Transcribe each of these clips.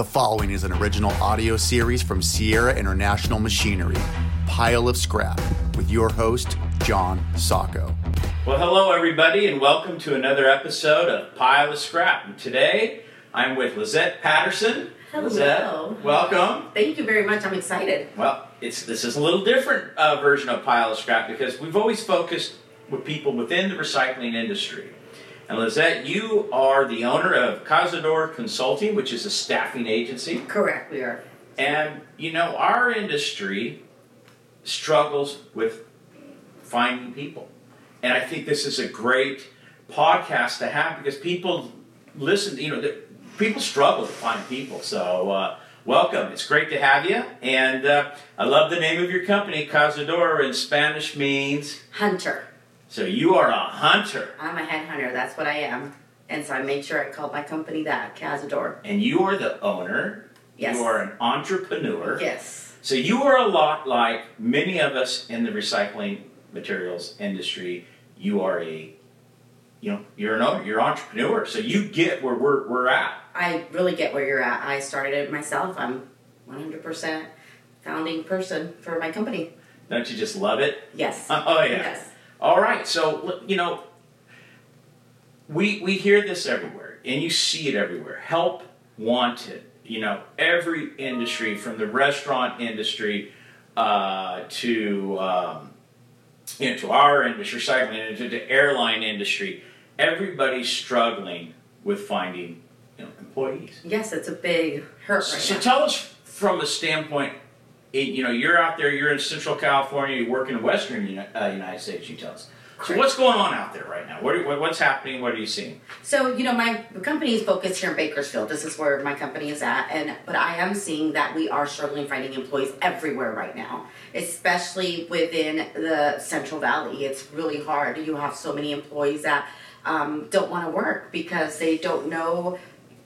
The following is an original audio series from Sierra International Machinery, Pile of Scrap, with your host, John Sacco. Well, hello, everybody, and welcome to another episode of Pile of Scrap. And today, I'm with Lizette Patterson. Hello. Lizette, welcome. Thank you very much. I'm excited. Well, it's this is a little different uh, version of Pile of Scrap because we've always focused with people within the recycling industry. And Lizette, you are the owner of Cazador Consulting, which is a staffing agency. Correct, we are. And you know, our industry struggles with finding people. And I think this is a great podcast to have because people listen, you know, people struggle to find people. So, uh, welcome. It's great to have you. And uh, I love the name of your company, Cazador in Spanish means. Hunter. So, you are a hunter. I'm a headhunter. That's what I am. And so I made sure I called my company that, Cazador. And you are the owner. Yes. You are an entrepreneur. Yes. So you are a lot like many of us in the recycling materials industry. You are a, you know, you're an owner, you're an entrepreneur. So you get where we're, we're at. I really get where you're at. I started it myself. I'm 100% founding person for my company. Don't you just love it? Yes. Oh yeah. Yes. All right. So you know, we we hear this everywhere, and you see it everywhere. Help wanted. You know, every industry from the restaurant industry uh, to um, you know to our industry, recycling industry, to airline industry. Everybody's struggling with finding you know employees. Yes, it's a big hurt right So now. tell us from a standpoint, it, you know, you're out there, you're in Central California, you work in the Western Uni- uh, United States. You tell us. So what's going on out there right now? What, are, what what's happening? What are you seeing? So you know, my company is focused here in Bakersfield. This is where my company is at, and but I am seeing that we are struggling finding employees everywhere right now, especially within the Central Valley. It's really hard. You have so many employees that um, don't want to work because they don't know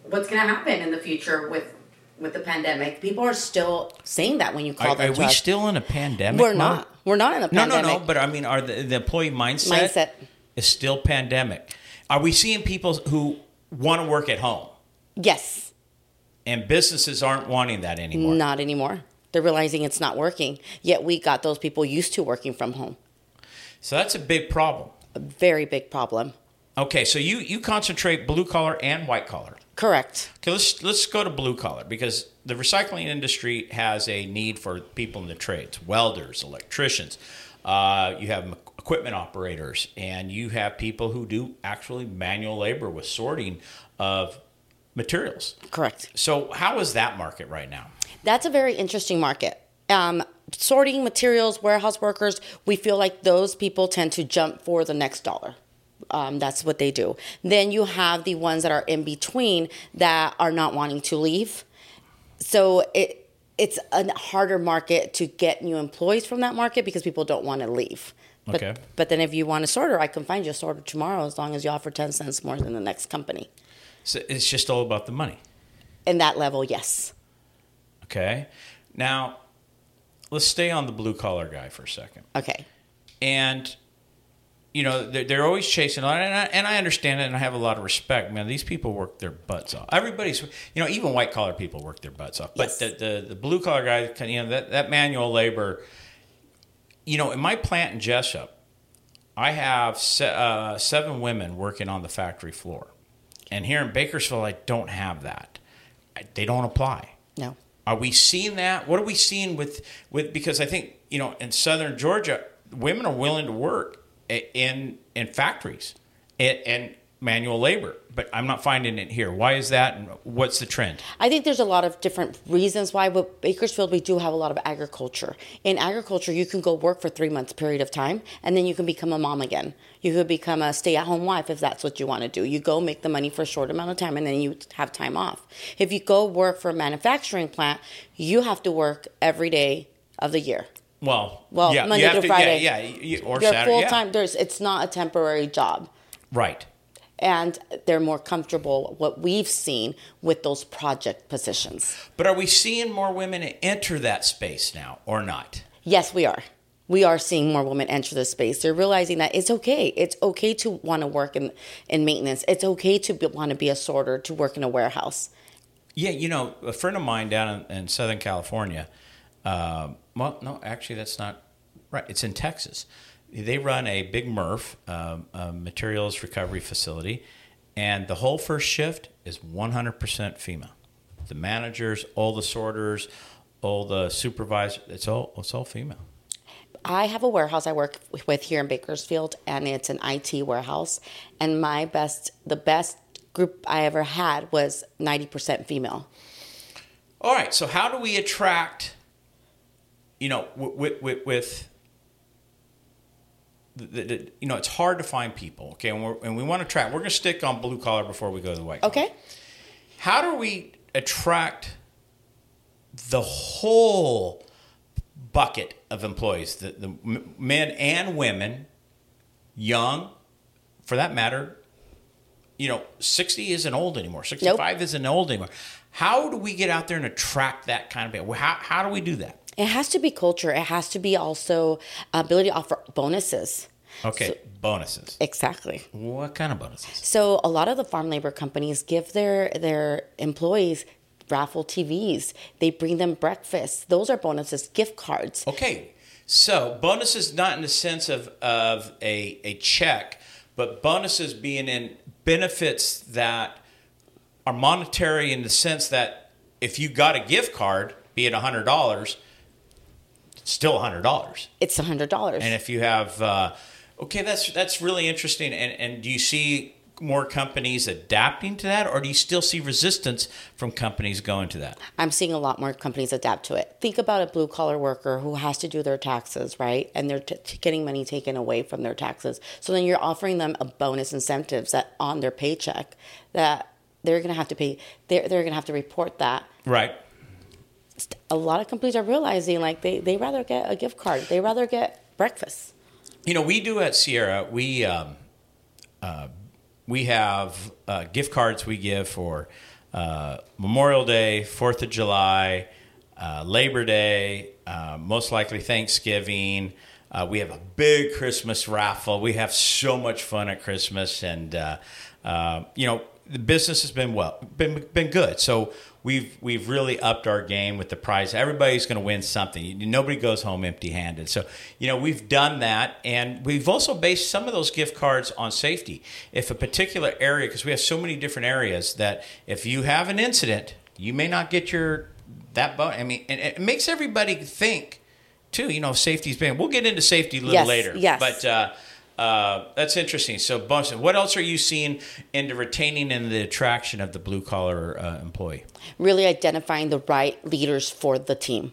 what's going to happen in the future with with the pandemic. People are still saying that when you call Are, them. are we still in a pandemic? We're mode? not. We're not in a pandemic. no, no. No. But I mean, are the, the employee mindset, Mindset. is still pandemic? Are we seeing people who want to work at home yes. and businesses aren't wanting that anymore? Not anymore. They're realizing it's not working. Yet we got those people used to working from home. So that's a big problem. A very big problem. Okay, so you you concentrate blue collar and white collar. Correct. Okay, let's let's go to blue collar because the recycling industry has a need for people in the trades, welders, electricians. Uh, you have equipment operators, and you have people who do actually manual labor with sorting of materials. Correct. So, how is that market right now? That's a very interesting market. Um, sorting materials, warehouse workers, we feel like those people tend to jump for the next dollar. Um, that's what they do. Then you have the ones that are in between that are not wanting to leave. So it it's a harder market to get new employees from that market because people don't want to leave. But, Okay. But then if you want a sorter, I can find you a sorter tomorrow as long as you offer 10 cents more than the next company. So it's just all about the money. In that level, yes. Okay. Now, let's stay on the blue collar guy for a second. Okay. and you know they're, they're always chasing and I, and I understand it and I have a lot of respect. Man these people work their butts off. Everybody's you know even white collar people work their butts off. But the, the, the blue collar guy you know that, that manual labor you know in my plant in Jesup I have se- uh, seven women working on the factory floor. And here in Bakersfield I don't have that. I- they don't apply. No. are we seeing that? What are we seeing with with because I think you know in southern Georgia, women are willing to work in in factories and, and manual labor, but I'm not finding it here. Why is that? And what's the trend? I think there's a lot of different reasons why, but Bakersfield, we do have a lot of agriculture. In agriculture, you can go work for three months period of time, and then you can become a mom again. You could become a stay-at-home wife if that's what you want to do. You go make the money for a short amount of time, and then you have time off. If you go work for a manufacturing plant, you have to work every day of the year. Well, Well, yeah, Monday have to Friday. yeah, yeah, or They're Saturday, full time. yeah. There's it's not a temporary job. right? And they're more comfortable, what we've seen, with those project positions. But are we seeing more women enter that space now or not? Yes, we are. We are seeing more women enter the space. They're realizing that it's okay. It's okay to want to work in, in maintenance. It's okay to be, want to be a sorter, to work in a warehouse. Yeah, you know, a friend of mine down in, in Southern California. Uh, well, no, actually, that's not right. It's in Texas. They run a big MRF, um, a materials recovery facility, and the whole first shift is 100% female. The managers, all the sorters, all the supervisors, it's all it's all female. I have a warehouse I work with here in Bakersfield, and it's an IT warehouse. And my best, the best group I ever had was 90% female. All right. So how do we attract? You know, with with, with the, the, you know, it's hard to find people. Okay, and, we're, and we want to track. We're going to stick on blue collar before we go to the white. Collar. Okay. How do we attract the whole bucket of employees, the, the men and women, young, for that matter, you know, 60 isn't old anymore. 65 nope. isn't old anymore. How do we get out there and attract that kind of people? How, how do we do that? It has to be culture. It has to be also uh, ability to offer bonuses. Okay, so, bonuses. Exactly. What kind of bonuses? So a lot of the farm labor companies give their their employees raffle TVs. They bring them breakfast. Those are bonuses, gift cards. Okay. So bonuses not in the sense of, of a, a check, but bonuses being in benefits that are monetary in the sense that if you got a gift card, be it $100, still $100. It's $100. And if you have, uh, okay, that's that's really interesting. And, and do you see more companies adapting to that, or do you still see resistance from companies going to that? I'm seeing a lot more companies adapt to it. Think about a blue collar worker who has to do their taxes, right? And they're t- getting money taken away from their taxes. So then you're offering them a bonus incentives that on their paycheck that they're going to have to pay. They're they're going to have to report that. Right. A lot of companies are realizing like they they rather get a gift card. They rather get breakfast. You know, we do at Sierra. We. Um, uh, we have uh, gift cards we give for uh, Memorial Day, Fourth of July, uh, Labor Day, uh, most likely Thanksgiving. Uh, we have a big Christmas raffle. We have so much fun at Christmas, and you know the business has been well, been been good. So we've we've really upped our game with the prize. Everybody's going to win something. Nobody goes home empty-handed. So you know we've done that, and we've also based some of those gift cards on safety. If a particular area, because we have so many different areas, that if you have an incident, you may not get your that. Bo- I mean, and it makes everybody think too. You know, safety's been. We'll get into safety a little yes, later. Yes. But. Uh, uh, that's interesting. So, Boston, what else are you seeing in the retaining and the attraction of the blue collar uh, employee? Really identifying the right leaders for the team,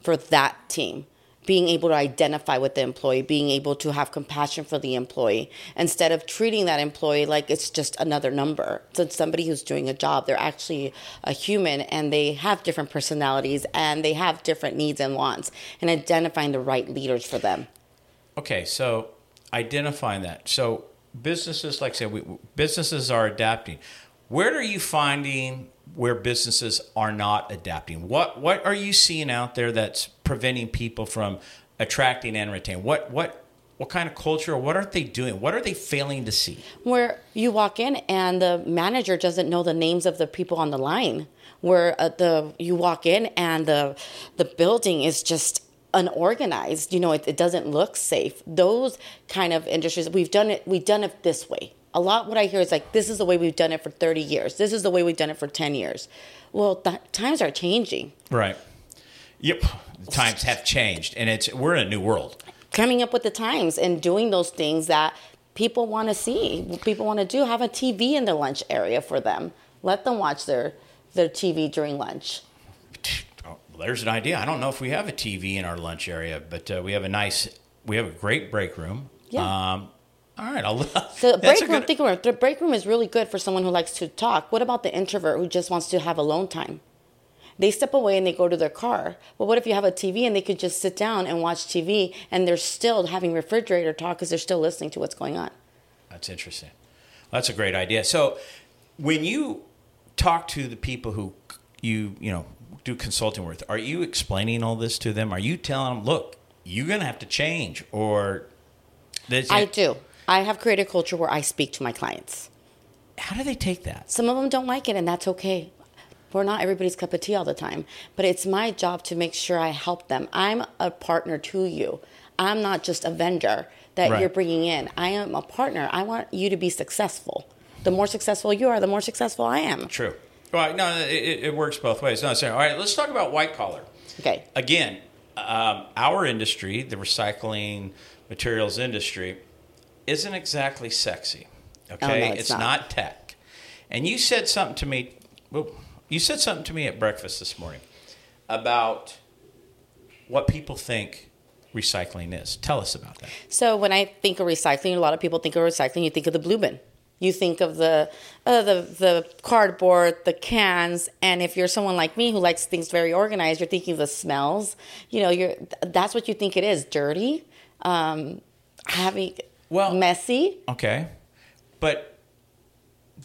for that team. Being able to identify with the employee, being able to have compassion for the employee instead of treating that employee like it's just another number. So, somebody who's doing a job, they're actually a human and they have different personalities and they have different needs and wants, and identifying the right leaders for them. Okay, so identifying that. So businesses, like I said, we, businesses are adapting. Where are you finding where businesses are not adapting? What what are you seeing out there that's preventing people from attracting and retaining? What what what kind of culture what aren't they doing? What are they failing to see? Where you walk in and the manager doesn't know the names of the people on the line. Where uh, the you walk in and the the building is just unorganized you know it, it doesn't look safe. Those kind of industries we've done it we've done it this way. A lot what i hear is like this is the way we've done it for 30 years. This is the way we've done it for 10 years. Well th- times are changing. Right. Yep. Times have changed and it's we're in a new world. Coming up with the times and doing those things that people want to see people want to do. Have a tv in the lunch area for them. Let them watch their their tv during lunch well, there's an idea. I don't know if we have a TV in our lunch area, but uh, we have a nice, we have a great break room. Yeah. Um, all right, I'll. The break room, good, think about it. The break room is really good for someone who likes to talk. What about the introvert who just wants to have alone time? They step away and they go to their car. Well, what if you have a TV and they could just sit down and watch TV and they're still having refrigerator talk because they're still listening to what's going on? That's interesting. That's a great idea. So, when you talk to the people who you you know do consulting with, are you explaining all this to them? Are you telling them, look, you're going to have to change or I do. I have created a culture where I speak to my clients. How do they take that? Some of them don't like it, and that's okay. we're not everybody's cup of tea all the time. But it's my job to make sure I help them. I'm a partner to you. I'm not just a vendor that Right. you're bringing in. I am a partner. I want you to be successful. The more successful you are, the more successful I am. True. Well, no, it, it- works both ways. No, sorry. All right, let's talk about white collar. Okay. Again, um, our industry, the recycling materials industry, isn't exactly sexy. Okay, Oh, it's not. not. tech. And you said something to me. Well, you said something to me at breakfast this morning about what people think recycling is. Tell us about that. So when I think of recycling, a lot of people think of recycling. You think of the blue bin. You think of the uh, the the cardboard, the cans, and if you're someone like me who likes things very organized, you're thinking of the smells. You know, you're that's what you think it is: dirty, um, having Well- messy. Okay, but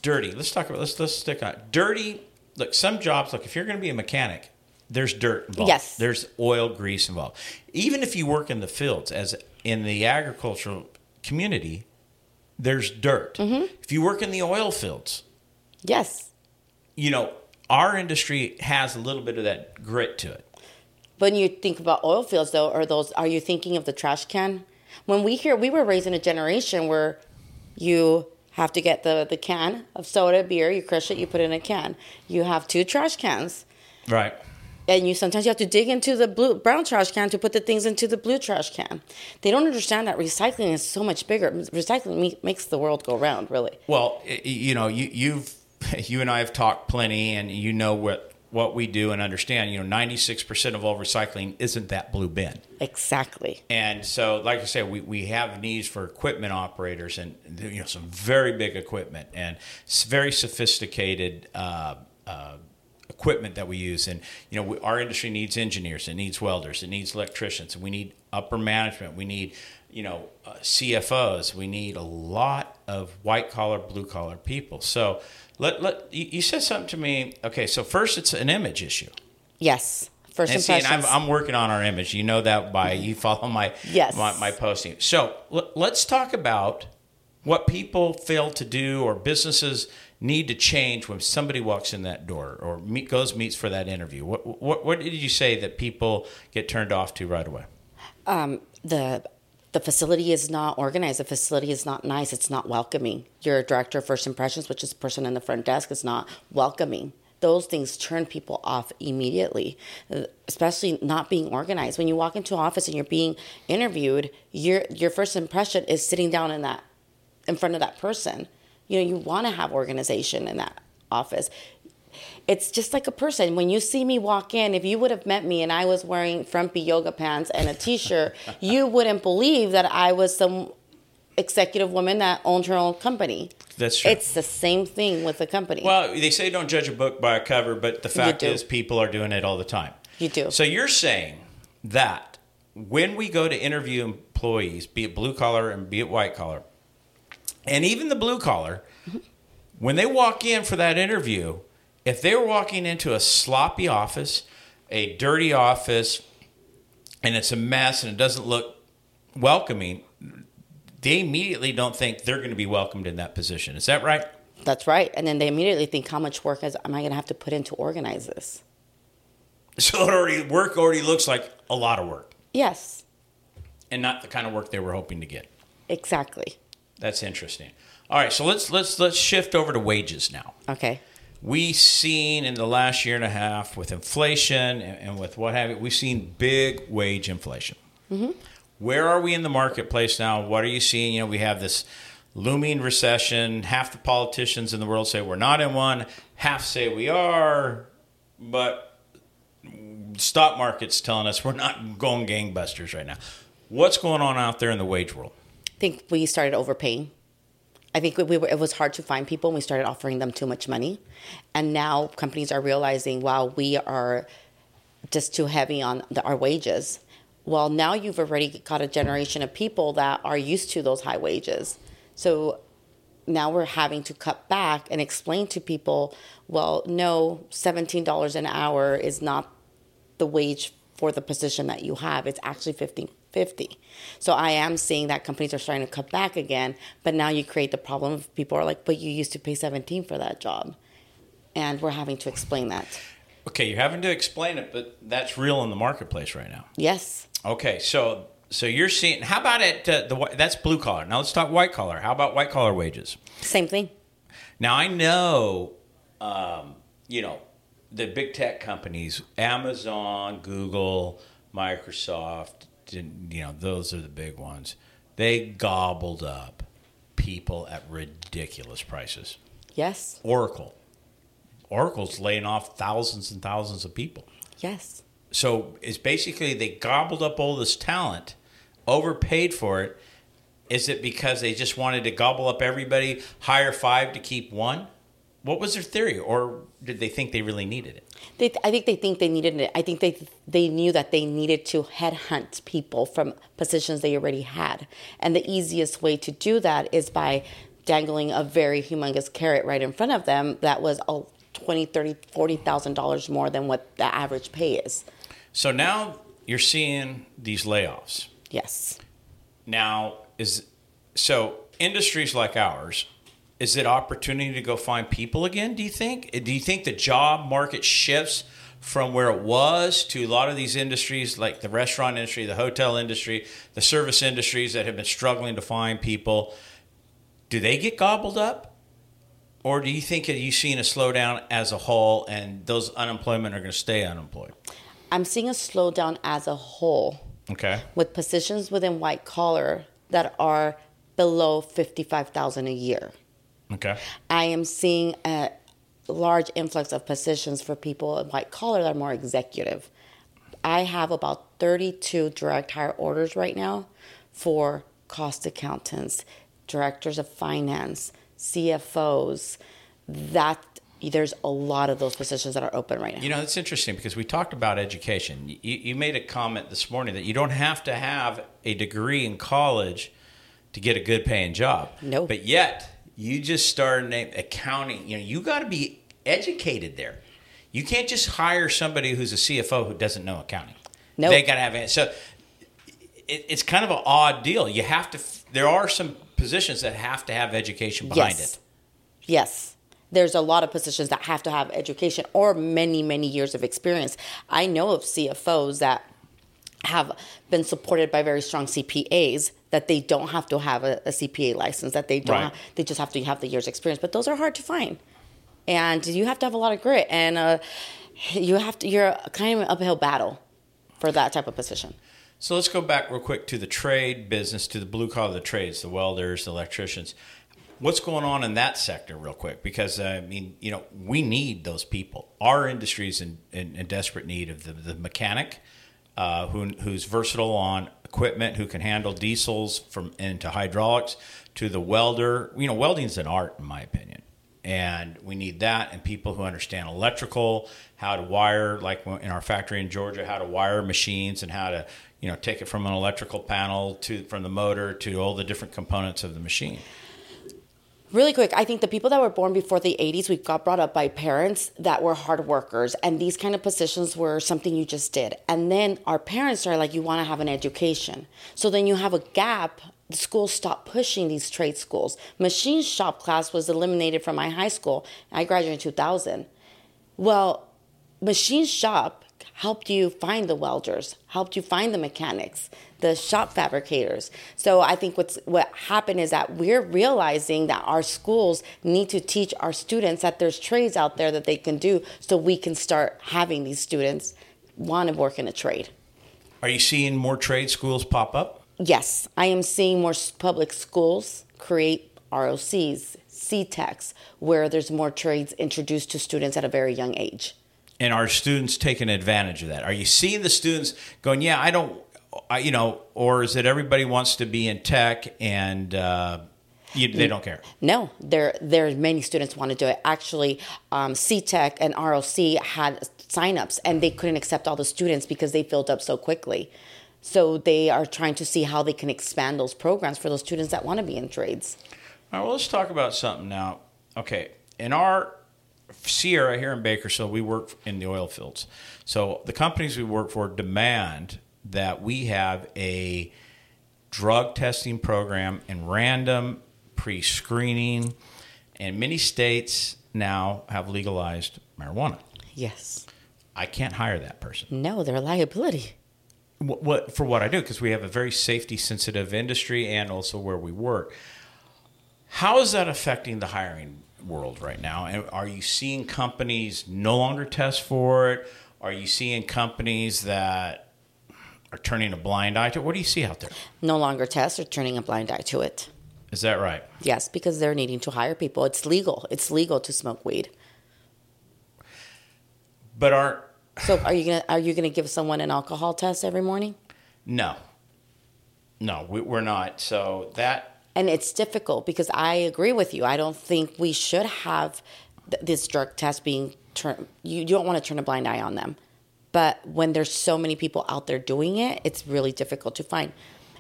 dirty. Let's talk about. Let's let's stick on dirty. Look, some jobs. Look, if you're going to be a mechanic, there's dirt involved. Yes. There's oil, grease involved. Even if you work in the fields, as in the agricultural community, there's dirt. Mm-hmm. If you work in the oil fields, Yes, you know our industry has a little bit of that grit to it. When you think about oil fields, though, are those? Are you thinking of the trash can? When we hear, we were raised in a generation where you have to get the the can of soda, beer, you crush it, you put it in a can. You have two trash cans, Right. And you sometimes you have to dig into the blue brown trash can to put the things into the blue trash can. They don't understand that recycling is so much bigger. Recycling me- makes the world go round, really. Well, you know, you, you've you and I have talked plenty, and you know what what we do and understand. You know, ninety six percent of all recycling isn't that blue bin, Exactly. and so, like I said, we, we have needs for equipment operators and you know some very big equipment and very sophisticated. Uh, uh, equipment that we use and you know we, our industry needs engineers it needs welders it needs electricians we need upper management we need you know uh, cfos we need a lot of white collar blue collar people so let, let you, you said something to me okay so first it's an image issue Yes. First and see, and I'm. I'm working on our image. You know that by you follow my Yes. my, my posting. So l- let's talk about what people fail to do or businesses need to change when somebody walks in that door or meet, goes meets for that interview. What, what what did you say that people get turned off to right away? um, the the facility is not organized. The facility is not nice. It's not welcoming. Your director of first impressions, which is the person in the front desk, is not welcoming. Those things turn people off immediately, especially not being organized. When you walk into an office and you're being interviewed, your your first impression is sitting down in that in front of that person. You know, you want to have organization in that office. It's just like a person. When you see me walk in, if you would have met me and I was wearing frumpy yoga pants and a t-shirt, you wouldn't believe that I was some executive woman that owned her own company. That's true. It's the same thing with the company. Well, they say don't judge a book by a cover, but the fact is people are doing it all the time. You do. So you're saying that when we go to interview employees, be it blue collar and be it white collar, and even the blue collar, when they walk in for that interview, if they're walking into a sloppy office, a dirty office, and it's a mess and it doesn't look welcoming, they immediately don't think they're going to be welcomed in that position. Is that right? That's right. And then they immediately think, how much work is, am I going to have to put in to organize this? So it already work already looks like a lot of work, Yes, and not the kind of work they were hoping to get. exactly. That's interesting. All right, so let's let's let's shift over to wages now. Okay. We've seen in the last year and a half with inflation and, and with what have you, we've seen big wage inflation. Mm-hmm. Where are we in the marketplace now? What are you seeing? You know, we have this looming recession. Half the politicians in the world say we're not in one. Half say we are, but stock market's telling us we're not going gangbusters right now. What's going on out there in the wage world? I think we started overpaying. I think we were, it was hard to find people and we started offering them too much money. And now companies are realizing, wow, we are just too heavy on the, our wages. Well, now you've already got a generation of people that are used to those high wages. So now we're having to cut back and explain to people, well, no, $17 an hour is not the wage for the position that you have. It's actually 50 50. So I am seeing that companies are starting to cut back again, but now you create the problem of people are like, but you used to pay 17 for that job. and we're having to explain that. Okay, you're having to explain it, but that's real in the marketplace right now. Yes. Okay, so so you're seeing. How about it? Uh, the that's blue collar. Now let's talk white collar. How about white collar wages? Same thing. Now I know, um, you know, the big tech companies, Amazon, Google, Microsoft. You know, those are the big ones. They gobbled up people at ridiculous prices. Yes. Oracle, Oracle's laying off thousands and thousands of people. Yes. So it's basically they gobbled up all this talent, overpaid for it. Is it because they just wanted to gobble up everybody, hire five to keep one? What was their theory, or did they think they really needed it? They, I think they think they needed it. I think they they knew that they needed to headhunt people from positions they already had, and the easiest way to do that is by dangling a very humongous carrot right in front of them that was twenty, thirty, forty thousand dollars more than what the average pay is. So now you're seeing these layoffs. Yes. Now is so industries like ours. Is it opportunity to go find people again? Do you think? Do you think the job market shifts from where it was to a lot of these industries, like the restaurant industry, the hotel industry, the service industries that have been struggling to find people? Do they get gobbled up, or do you think that you've seen a slowdown as a whole, and those unemployment are going to stay unemployed? I'm seeing a slowdown as a whole Okay. with positions within white collar that are below fifty five thousand a year. Okay. I am seeing a large influx of positions for people in white collar that are more executive. I have about 32 direct hire orders right now for cost accountants, directors of finance, CFOs. That there's a lot of those positions that are open right now. You know, it's interesting because we talked about education. You, you made a comment this morning that you don't have to have a degree in college to get a good paying job. No. But yet, you just start name accounting. You know, you got to be educated there. You can't just hire somebody who's a CFO who doesn't know accounting. No. They got to have it. So it, it's kind of an odd deal. You have to. There are some positions that have to have education behind Yes. it. Yes. There's a lot of positions that have to have education or many, many years of experience. I know of CFOs that have been supported by very strong CPAs that they don't have to have a, a CPA license, that they don't Right. have, they just have to have the years experience. But those are hard to find. And you have to have a lot of grit and uh, you have to you're kind of an uphill battle for that type of position. So let's go back real quick to the trade business, to the blue collar the trades, the welders, the electricians. What's going on in that sector, real quick? Because uh, I mean, you know, we need those people. Our industry is in, in, in desperate need of the, the mechanic, uh, who, who's versatile on equipment, who can handle diesels from into hydraulics, to the welder. You know, welding's an art, in my opinion and we need that and people who understand electrical how to wire like in our factory in georgia how to wire machines and how to you know take it from an electrical panel to from the motor to all the different components of the machine Really quick, I think the people that were born before the 80s, we got brought up by parents that were hard workers, and these kind of positions were something you just did. And then our parents are like, you want to have an education. So then you have a gap. The schools stopped pushing these trade schools. Machine shop class was eliminated from my high school. I graduated in 2000. Well, machine shop helped you find the welders, helped you find the mechanics, the shop fabricators. So I think what's what happened is that we're realizing that our schools need to teach our students that there's trades out there that they can do so we can start having these students want to work in a trade. are you seeing more trade schools pop up Yes, I am seeing more public schools create ROCs, CTECs, where there's more trades introduced to students at a very young age. and are students taking advantage of that are you seeing the students going yeah i don't I, you know or is it everybody wants to be in tech and uh, you, they don't care No, there there many students want to do it. Actually, um, CTEC and ROC had signups, and they couldn't accept all the students because they filled up so quickly. So they are trying to see how they can expand those programs for those students that want to be in trades. All right, well, let's talk about something now. Okay, in our Sierra here in Bakersfield, we work in the oil fields. So the companies we work for demand that we have a drug testing program and random pre-screening. And many states now have legalized marijuana. Yes. I can't hire that person. No, they're a liability. What, what for what I do because we have a very safety sensitive industry and also where we work. How is that affecting the hiring world right now? And are you seeing companies no longer test for it? Are you seeing companies that are turning a blind eye to it? What do you see out there? No longer test or turning a blind eye to it. Is that right? Yes, because they're needing to hire people. It's legal. It's legal to smoke weed. But aren't So are you gonna are you gonna give someone an alcohol test every morning? no, no, we, we're not. So that And it's difficult because I agree with you. I don't think we should have th- this drug test being turned. You, you don't want to turn a blind eye on them, but when there's so many people out there doing it, it's really difficult to find.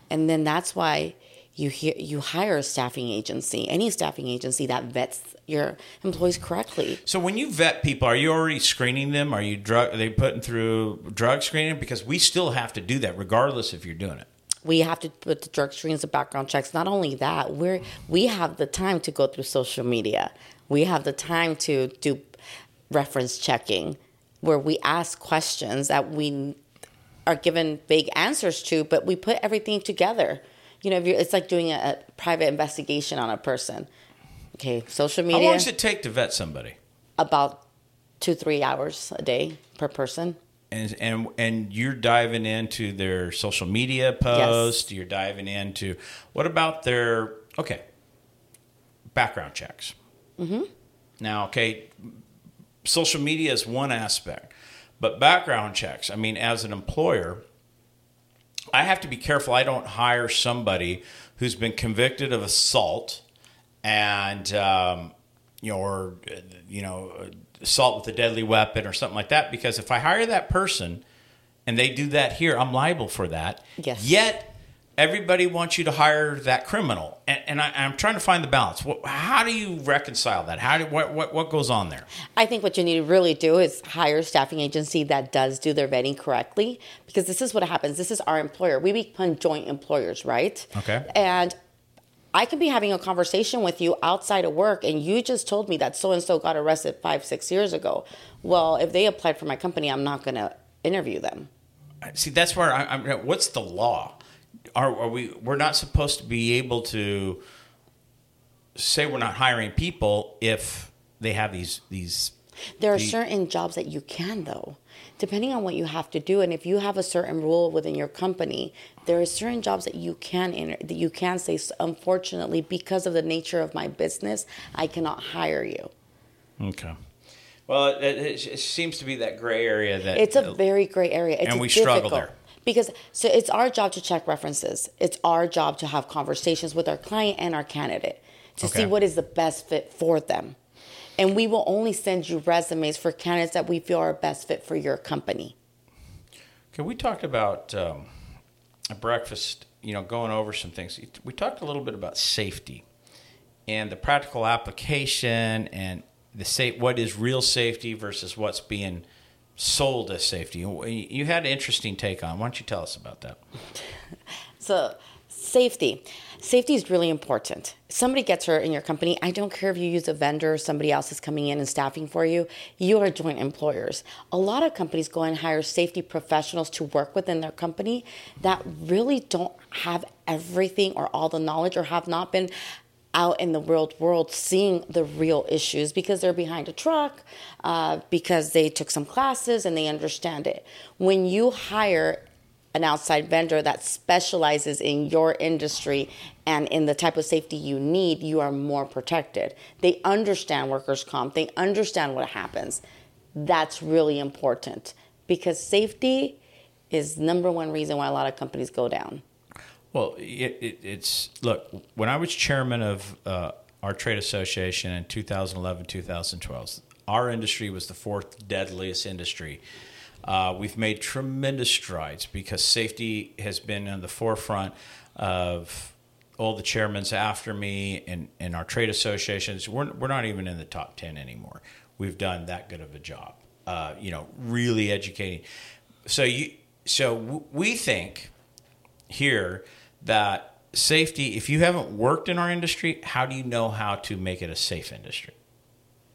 And then that's why you hear, you hire a staffing agency, any staffing agency that vets your employees correctly. So when you vet people, are you already screening them? Are you drug? Are they putting through drug screening? Because we still have to do that, regardless if you're doing it. we have to put the drug screens, the background checks. Not only that, we're we have the time to go through social media. We have the time to do reference checking, where we ask questions that we are given vague answers to, but we put everything together. You know, if you're, it's like doing a, a private investigation on a person. Okay, social media. How long does it take to vet somebody? about two three hours a day per person. And and and you're diving into their social media posts. You're diving into what about their okay background checks. Mm-hmm. Now, okay, social media is one aspect, but background checks. I mean, as an employer, I have to be careful. I don't hire somebody who's been convicted of assault and um, you know, or uh, you know, assault with a deadly weapon or something like that. Because if I hire that person and they do that here, I'm liable for that. Yes. Yet everybody wants you to hire that criminal, and, and I, I'm trying to find the balance. What, how do you reconcile that? How do what what what goes on there? I think what you need to really do is hire a staffing agency that does do their vetting correctly because this is what happens. This is our employer. We become joint employers, right? Okay. And I could be having a conversation with you outside of work and you just told me that so and so got arrested five, six years ago. Well, if they applied for my company, I'm not going to interview them. See, that's where I'm. What's the law? Are, are we? We're not supposed to be able to say we're not hiring people if they have these these. There are the- certain jobs that you can, though, depending on what you have to do. And if you have a certain rule within your company, there are certain jobs that you can enter, that you can say, unfortunately, because of the nature of my business, I cannot hire you. Okay. Well, it, it, it seems to be that gray area that It's a very gray area. It's And we struggle there. Because so it's our job to check references. It's our job to have conversations with our client and our candidate to see what is the best fit for them. And we will only send you resumes for candidates that we feel are best fit for your company. Okay, we talked about um, breakfast, you know, going over some things. We talked a little bit about safety and the practical application and the safe, what is real safety versus what's being sold as safety. You had an interesting take on. Why don't you tell us about that? So, safety. Safety is really important. Somebody gets hurt in your company, I don't care if you use a vendor or somebody else is coming in and staffing for you, you are joint employers. A lot of companies go and hire safety professionals to work within their company that really don't have everything or all the knowledge or have not been out in the world world seeing the real issues because they're behind a truck uh, because they took some classes and they understand it when you hire an outside vendor that specializes in your industry and in the type of safety you need, you are more protected. They understand workers' comp, they understand what happens. That's really important because safety is number one reason why a lot of companies go down. Well, it, it, it's look. When I was chairman of uh, our trade association in 2011, 2012, our industry was the fourth deadliest industry. Uh, we've made tremendous strides because safety has been in the forefront of all the chairmans after me and, and our trade associations. We're, we're not even in the top 10 anymore. We've done that good of a job, uh, you know, really educating. So you, so w- we think here that safety, if you haven't worked in our industry, how do you know how to make it a safe industry?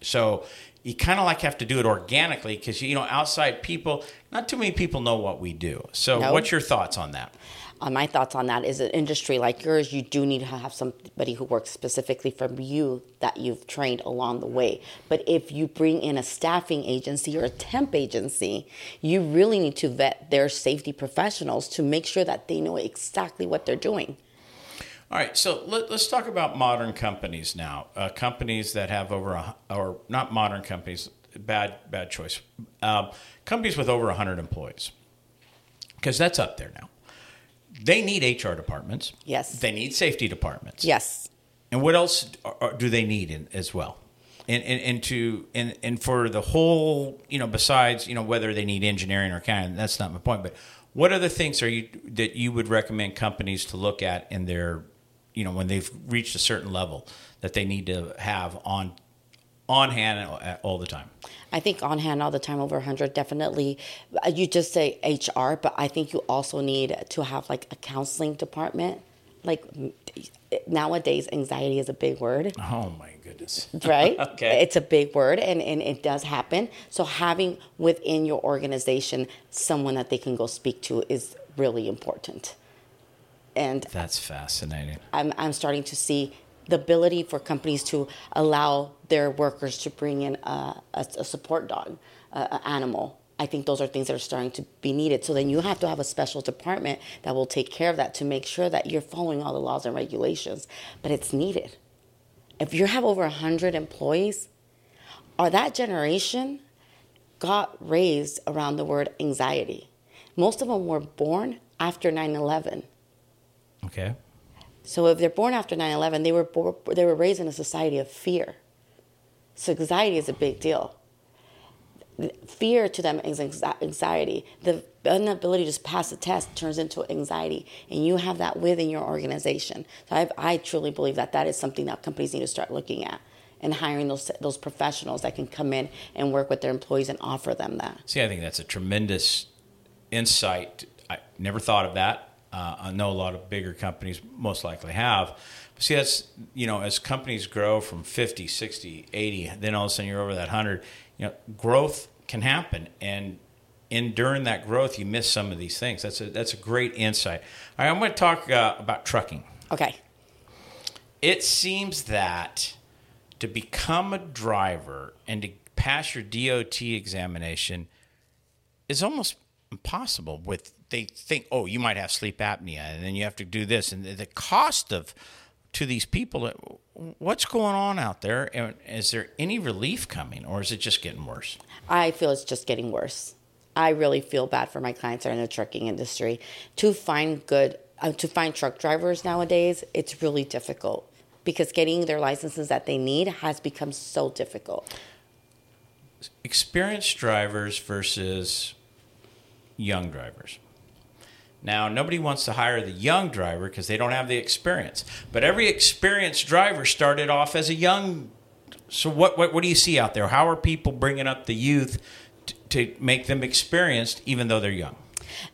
So you kind of like have to do it organically because you know outside people, not too many people know what we do. So No. what's your thoughts on that? Uh, my thoughts on that is an industry like yours, you do need to have somebody who works specifically from you that you've trained along the way. But if you bring in a staffing agency or a temp agency, you really need to vet their safety professionals to make sure that they know exactly what they're doing. All right, so let, us talk about modern companies now. Uh, companies that have over a, or not modern companies, bad bad choice. Um, companies with over hundred employees, because that's up there now. They need HR departments. Yes. They need safety departments. Yes. And what else do they need in, as well? And, and, and to and, and for the whole, you know, besides you know whether they need engineering or kind, that's not my point. But what other things are you that you would recommend companies to look at in their, you know, when they've reached a certain level that they need to have on on hand all the time? I think on hand all the time over 100 definitely uh, you just say HR but I think you also need to have like a counseling department like nowadays anxiety is a big word Oh my goodness! right Okay. it's a big word and, and it does happen so having within your organization someone that they can go speak to is really important and That's fascinating. I'm, I'm starting to see the ability for companies to allow their workers to bring in a, a, a support dog, a, a animal. I think those are things that are starting to be needed. So then you have to have a special department that will take care of that to make sure that you're following all the laws and regulations. But it's needed. If you have over 100 employees, or that generation got raised around the word anxiety. Most of them were born after 9 11. Okay. So if they're born after 9/11, they were bo- they were raised in a society of fear. So anxiety is a big deal. Fear to them is anxiety. The inability to just pass a test turns into anxiety, and you have that within your organization. So I, I truly believe that that is something that companies need to start looking at and hiring those those professionals that can come in and work with their employees and offer them that. See, I think that's a tremendous insight. I never thought of that. Uh, I know a lot of bigger companies most likely have. But see, that's, you know, as companies grow from 50, 60, 80, then all of a sudden you're over that 100, you know, growth can happen. And in during that growth, you miss some of these things. That's a, that's a great insight. All right, I'm going to talk uh, about trucking Okay. it seems that to become a driver and to pass your DOT examination is almost impossible with they think oh you might have sleep apnea and then you have to do this and the- cost of to these people what's going on out there and is there any relief coming or is it just getting worse I feel it's just getting worse. I really feel bad for my clients that are in the trucking industry. To find good, uh, to find truck drivers nowadays, it's really difficult because getting their licenses that they need has become so difficult. experienced drivers versus young drivers. Now, nobody wants to hire the young driver because they don't have the experience. But every experienced driver started off as a young. So, what, what, what do you see out there? How are people bringing up the youth t- to make them experienced even though they're young?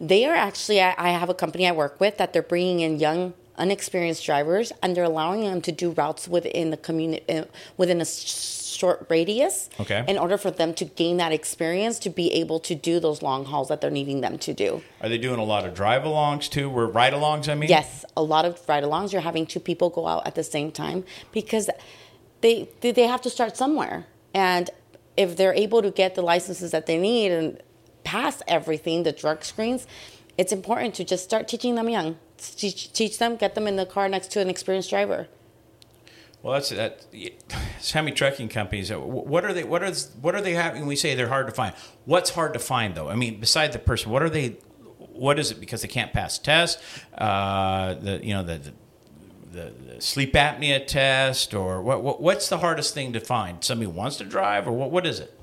They are actually, I, I have a company I work with that they're bringing in young, unexperienced drivers and they're allowing them to do routes within the community, uh, within a short radius. Okay. In order for them to gain that experience to be able to do those long hauls that they're needing them to do. Are they doing a lot of drive alongs too, or ride alongs? I mean, Yes, a lot of ride-alongs. You're having two people go out at the same time because they they have to start somewhere, and if they're able to get the licenses that they need and pass everything, the drug screens, it's important to just start teaching them young. Teach, teach them, get them in the car next to an experienced driver. Well, that's that. Semi trucking companies. uh, What are they? What are what are they having? We say they're hard to find. What's hard to find though? I mean, beside the person, what are they? What is it? Because they can't pass tests. Uh, the you know the. the the, the sleep apnea test, or what, what? What's the hardest thing to find? Somebody wants to drive, or what? What is it?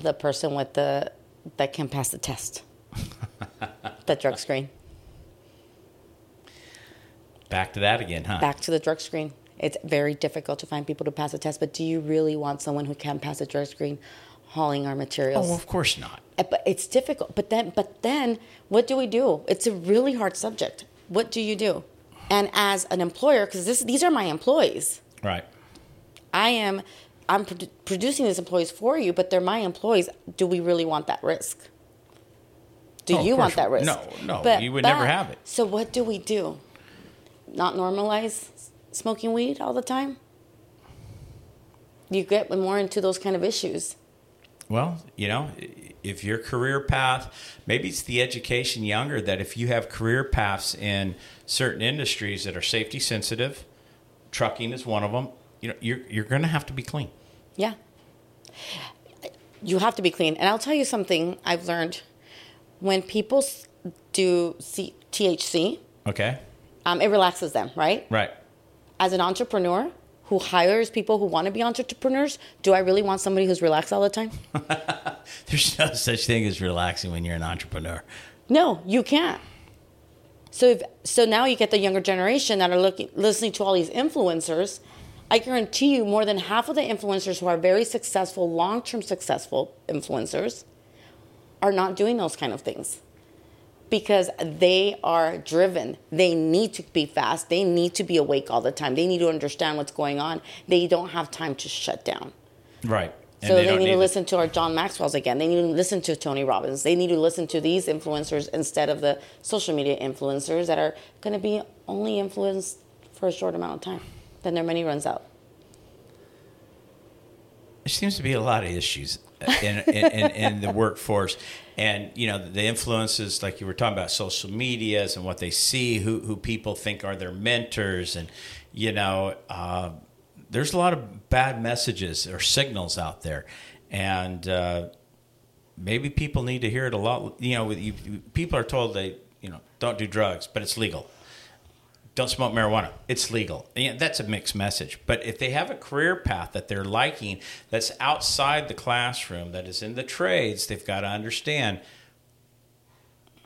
The person with the that can pass the test, the drug screen. Back to that again, huh? back to the drug screen. It's very difficult to find people to pass a test, but do you really want someone who can pass a drug screen hauling our materials? Oh, of course not. Uh, But it's difficult. But then, but then, what do we do? It's a really hard subject. What do you do? And as an employer, because these are my employees, Right. I am I'm produ- producing these employees for you, but they're my employees. Do we really want that risk? Do Oh, you want that risk? No, no, you would never have it. So what do we do? Not normalize smoking weed all the time? You get more into those kind of issues. Well, you know, if your career path, maybe it's the education younger that if you have career paths in certain industries that are safety sensitive, trucking is one of them. You know, you're you're going to have to be clean. Yeah. You have to be clean. And I'll tell you something I've learned. When people do C- THC, Okay. um, it relaxes them, right? Right. As an entrepreneur who hires people who want to be entrepreneurs, do I really want somebody who's relaxed all the time? There's no such thing as relaxing when you're an entrepreneur. No, you can't. So if, so now you get the younger generation that are looking listening to all these influencers. I guarantee you more than half of the influencers who are very successful, long-term successful influencers are not doing those kind of things. Because they are driven. They need to be fast. They need to be awake all the time. They need to understand what's going on. They don't have time to shut down. Right. And So they, don't need to it. listen to our John Maxwell's again. They need to listen to Tony Robbins. They need to listen to these influencers instead of the social media influencers that are going to be only influenced for a short amount of time. Then their money runs out. There seems to be a lot of issues in, in, in, in the workforce. And, you know, the influences, like you were talking about social medias and what they see, who, who people think are their mentors. And, you know, uh, there's a lot of bad messages or signals out there. And uh, maybe people need to hear it a lot. You know, you, people are told they, you know, don't do drugs, but it's legal don't smoke marijuana. It's legal. That's a mixed message. But if they have a career path that they're liking, that's outside the classroom, that is in the trades, they've got to understand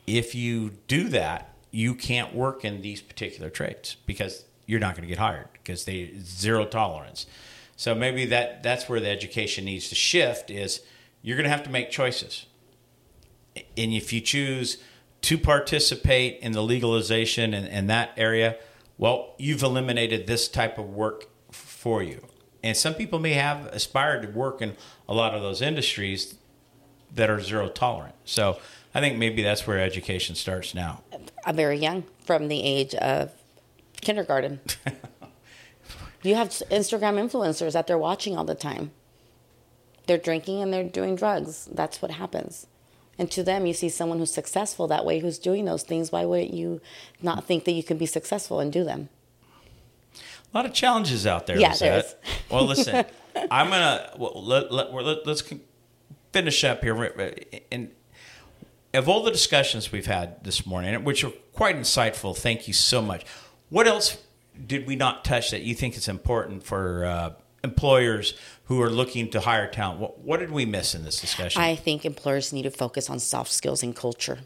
if you do that, you can't work in these particular trades because you're not going to get hired because they zero tolerance. So maybe that that's where the education needs to shift is you're going to have to make choices. And if you choose to participate in the legalization in, in that area, well, you've eliminated this type of work for you. And some people may have aspired to work in a lot of those industries that are zero tolerant. So I think maybe that's where education starts now. I'm very young, from the age of kindergarten. you have Instagram influencers that they're watching all the time. They're drinking and they're doing drugs. That's what happens. And to them, you see someone who's successful that way, who's doing those things. Why wouldn't you not think that you can be successful and do them? A lot of challenges out there. Yeah, there Lizette. Well, listen, I'm gonna well, let, let, let, let's finish up here. And of all the discussions we've had this morning, which are quite insightful, thank you so much. What else did we not touch that you think is important for uh, employers who are looking to hire talent? What, what did we miss in this discussion? I think employers need to focus on soft skills and culture.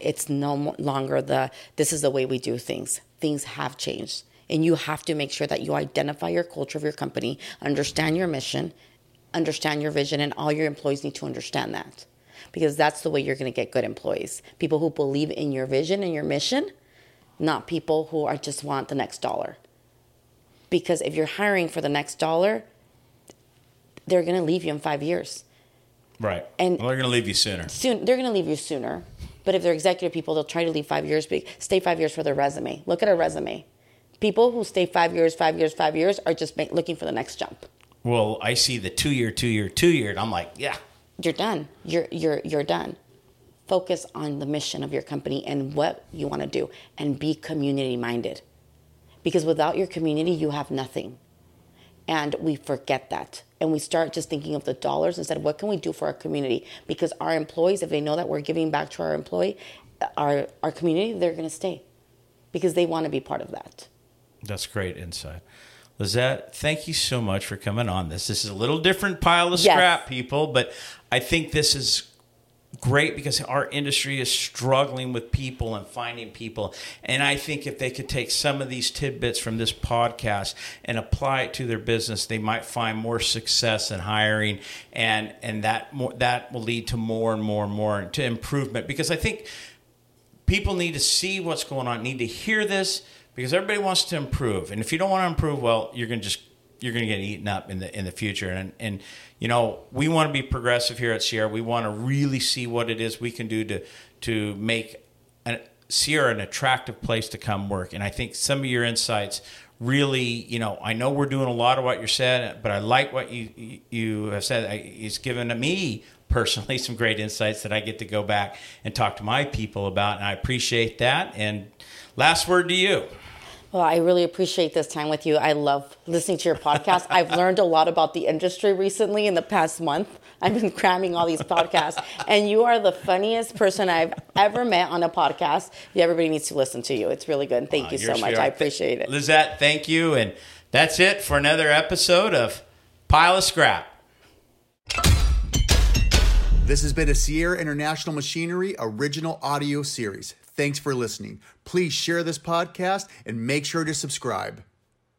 It's no longer the this is the way we do things. Things have changed. And you have to make sure that you identify your culture of your company, understand your mission, understand your vision, and all your employees need to understand that. Because that's the way you're going to get good employees. People who believe in your vision and your mission, not people who are just want the next dollar. Because if you're hiring for the next dollar, they're going to leave you in five years. Right. and- well, they're going to leave you sooner. soon they're going to leave you sooner. But if they're executive people they'll try to leave five years stay five years for their resume. Look at a resume. People who stay five years five years five years are just make, looking for the next jump. Well, I see the two year, two year, two year, and I'm like, yeah, you're done. You're you're you're done. Focus on the mission of your company and what you want to do and be community minded because without your community you have nothing and we forget that and we start just thinking of the dollars instead of what can we do for our community because our employees if they know that we're giving back to our employee our our community they're going to stay because they want to be part of that That's great insight. Lizette, thank you so much for coming on this. This is a little different pile of Yes. scrap, people, but I think this is great because our industry is struggling with people and finding people. And I think if they could take some of these tidbits from this podcast and apply it to their business, they might find more success in hiring and and that more, that will lead to more and more and more to improvement because I think people need to see what's going on, need to hear this because everybody wants to improve. And if you don't want to improve, well, you're going to just you're going to get eaten up in the in the future. And and you know, we want to be progressive here at Sierra. We want to really see what it is we can do to to make an, Sierra an attractive place to come work. And I think some of your insights really, you know, I know we're doing a lot of what you said, but I like what you you have said. It's given to me personally some great insights that I get to go back and talk to my people about, and I appreciate that. And last word to you. Well, I really appreciate this time with you. I love listening to your podcast. I've learned a lot about the industry recently in the past month. I've been cramming all these podcasts, and you are the funniest person I've ever met on a podcast. Everybody needs to listen to you. It's really good. Thank you so much. I appreciate it. Lizette, thank you. And that's it for another episode of Pile of Scrap. This has been a Sierra International Machinery original audio series. Thanks for listening. Please share this podcast and make sure to subscribe.